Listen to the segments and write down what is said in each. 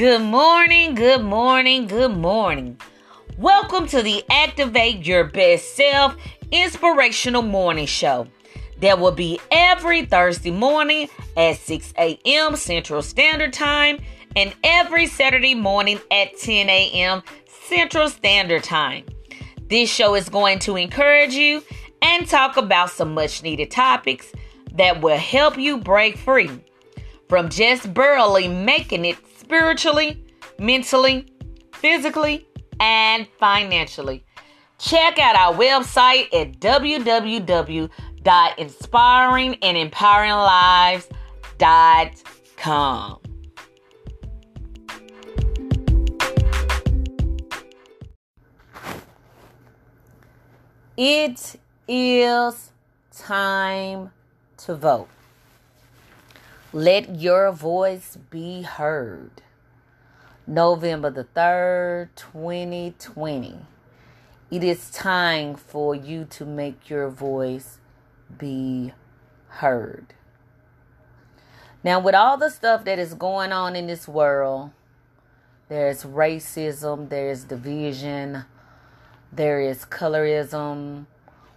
Good morning, good morning, good morning. Welcome to the Activate Your Best Self Inspirational Morning Show. That will be every Thursday morning at 6 a.m. Central Standard Time and every Saturday morning at 10 a.m. Central Standard Time. This show is going to encourage you and talk about some much needed topics that will help you break free from just barely making it spiritually, mentally, physically, and financially. Check out our website at www.inspiringandempoweringlives.com. It is time to vote. Let your voice be heard. November the 3rd, 2020. It is time for you to make your voice be heard. Now, with all the stuff that is going on in this world, there's racism, there's division, there is colorism,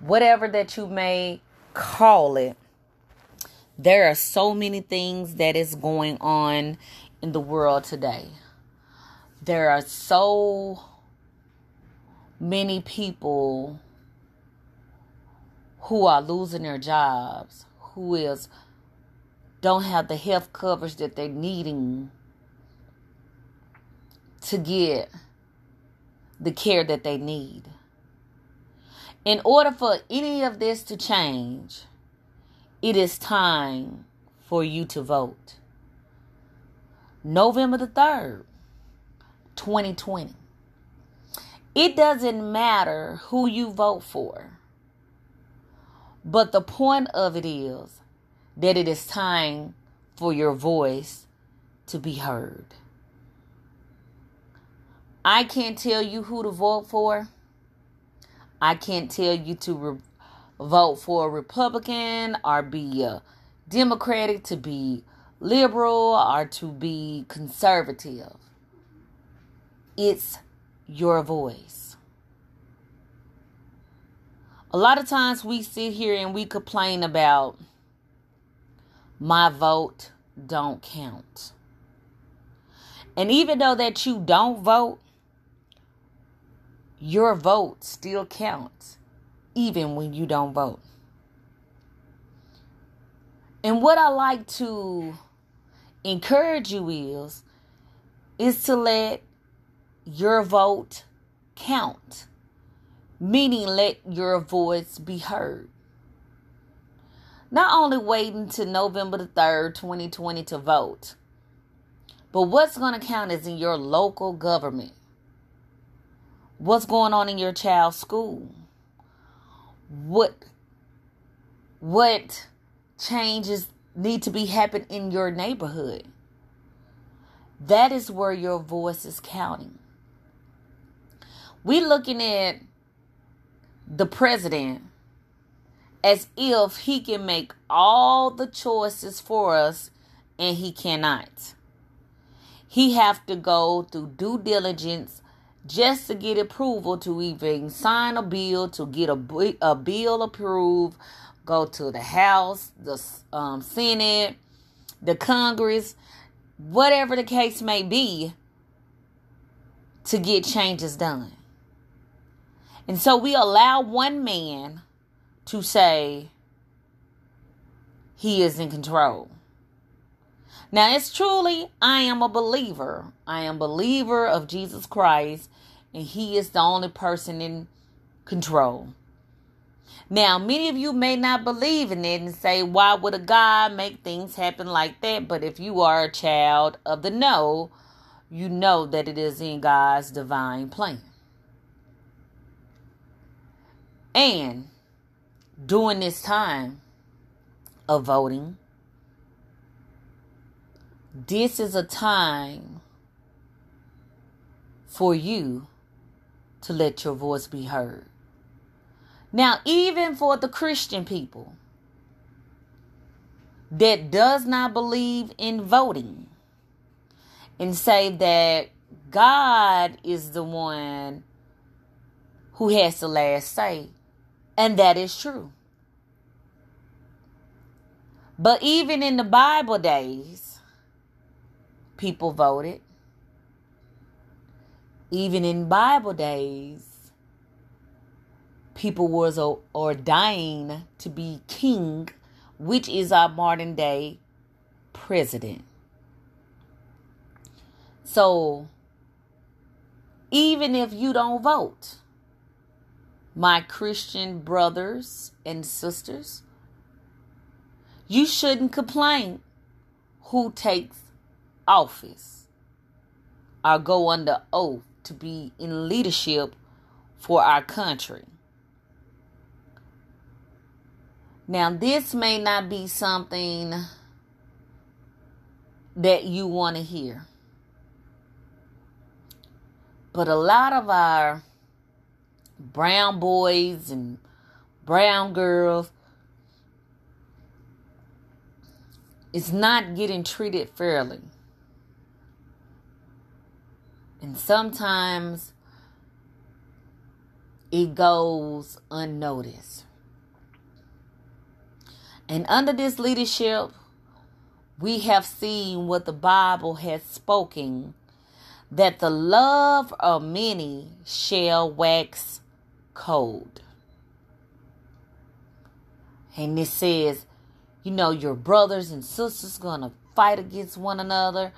whatever that you may call it. There are so many things that is going on in the world today. There are so many people who are losing their jobs, who is don't have the health coverage that they're needing to get the care that they need. In order for any of this to change, it is time for you to vote. November the 3rd, 2020. It doesn't matter who you vote for. But the point of it is that it is time for your voice to be heard. I can't tell you who to vote for. I can't tell you to re- vote for a Republican or be a Democratic, to be liberal or to be conservative. It's your voice. A lot of times we sit here and we complain about my vote don't count. And even though that you don't vote, your vote still counts even when you don't vote. And what I like to encourage you is is to let your vote count, meaning let your voice be heard. Not only waiting to November the 3rd, 2020 to vote, but what's going to count is in your local government. What's going on in your child's school? What what changes need to be happen in your neighborhood? That is where your voice is counting we looking at the president as if he can make all the choices for us and he cannot. He have to go through due diligence just to get approval to even sign a bill to get a, a bill approved go to the house the um, senate the congress whatever the case may be to get changes done and so we allow one man to say he is in control. Now it's truly I am a believer. I am a believer of Jesus Christ and he is the only person in control. Now, many of you may not believe in it and say, why would a God make things happen like that? But if you are a child of the know, you know that it is in God's divine plan. And during this time of voting, this is a time for you to let your voice be heard. Now, even for the Christian people that does not believe in voting, and say that God is the one who has the last say. And that is true. But even in the Bible days, people voted. Even in Bible days, people was ordained to be king, which is our modern day president. So, even if you don't vote, my Christian brothers and sisters, you shouldn't complain who takes office or go under oath to be in leadership for our country. Now, this may not be something that you want to hear, but a lot of our brown boys and brown girls is not getting treated fairly. And sometimes it goes unnoticed. And under this leadership, we have seen what the Bible has spoken that the love of many shall wax cold. And it says, you know, your brothers and sisters gonna fight against one another,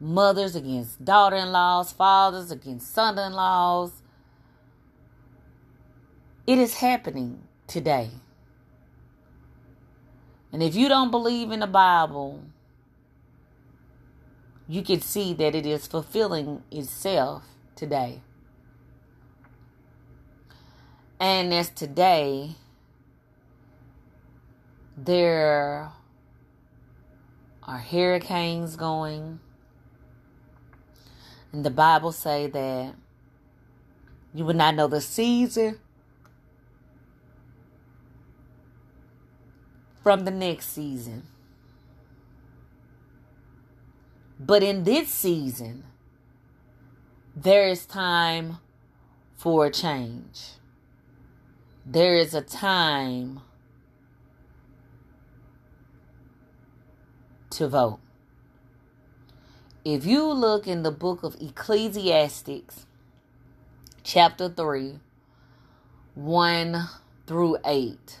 mothers against daughter-in-laws, fathers against son-in-laws. It is happening today. And if you don't believe in the Bible, you can see that it is fulfilling itself today. And as today, there are hurricanes going. And the Bible say that you would not know the season from the next season. But in this season, there is time for a change there is a time to vote. If you look in the book of Ecclesiastics, chapter 3, 1 through 8,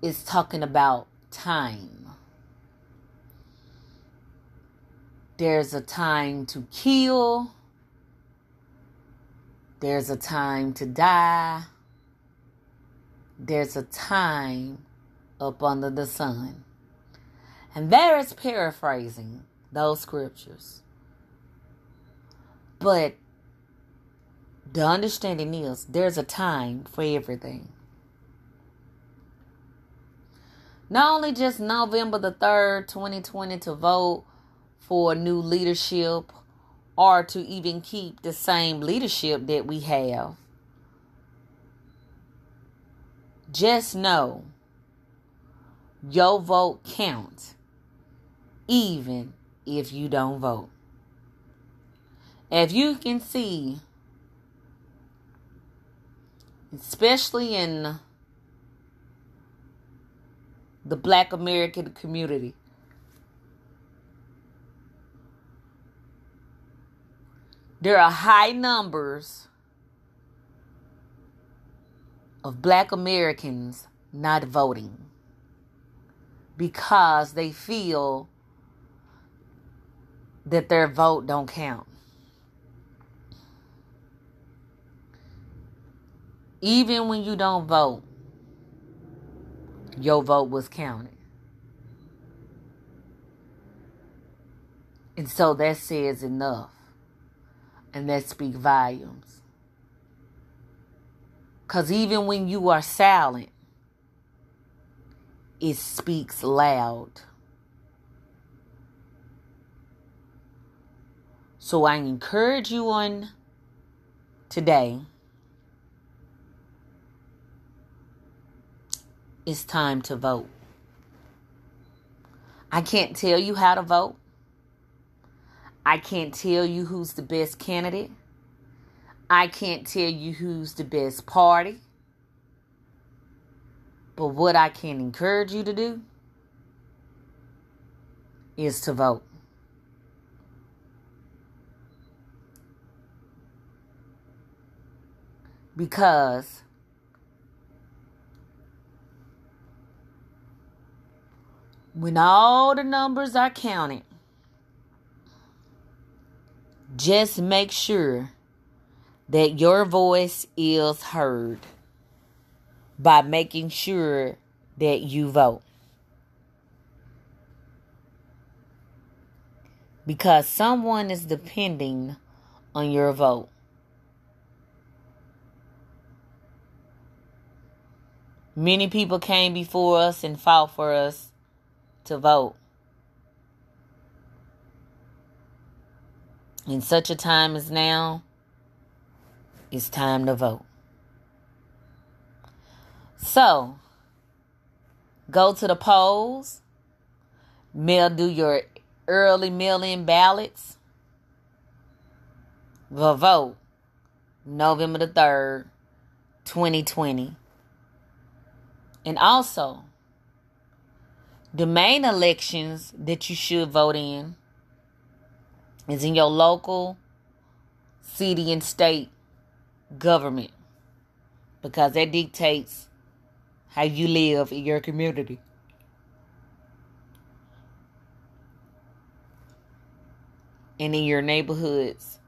it's talking about time. There's a time to kill, there's a time to die there's a time up under the sun. And there is paraphrasing those scriptures. But the understanding is there's a time for everything. Not only just November the 3rd, 2020 to vote for new leadership or to even keep the same leadership that we have just know your vote counts, even if you don't vote. If you can see, especially in the black American community, there are high numbers of black Americans not voting because they feel that their vote don't count. Even when you don't vote, your vote was counted. And so that says enough. And that speaks volumes. Because even when you are silent, it speaks loud. So I encourage you on today. It's time to vote. I can't tell you how to vote. I can't tell you who's the best candidate. I can't tell you who's the best party. But what I can encourage you to do is to vote. Because when all the numbers are counted, just make sure that your voice is heard by making sure that you vote. Because someone is depending on your vote. Many people came before us and fought for us to vote. In such a time as now, it's time to vote. So, go to the polls, mail do your early mail-in ballots. The vote November the 3rd, 2020. And also, the main elections that you should vote in is in your local city and state government because that dictates how you live in your community. And in your neighborhoods.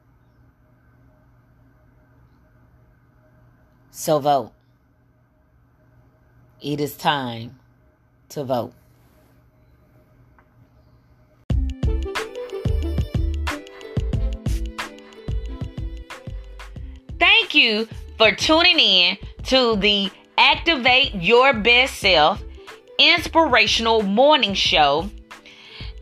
So vote. It is time to vote. Thank you for tuning in to the Activate Your Best Self inspirational morning show.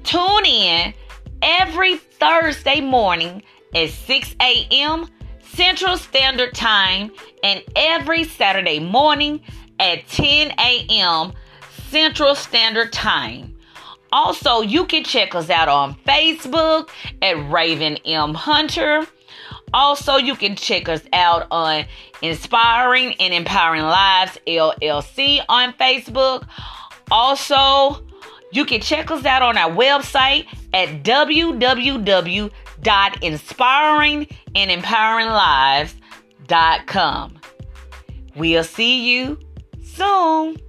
Tune in every Thursday morning at 6 a.m. Central Standard Time and every Saturday morning at 10 a.m. Central Standard Time. Also, you can check us out on Facebook at Raven M. Hunter also, you can check us out on Inspiring and Empowering Lives LLC on Facebook. Also, you can check us out on our website at www.inspiringandempoweringlives.com. We'll see you Dong.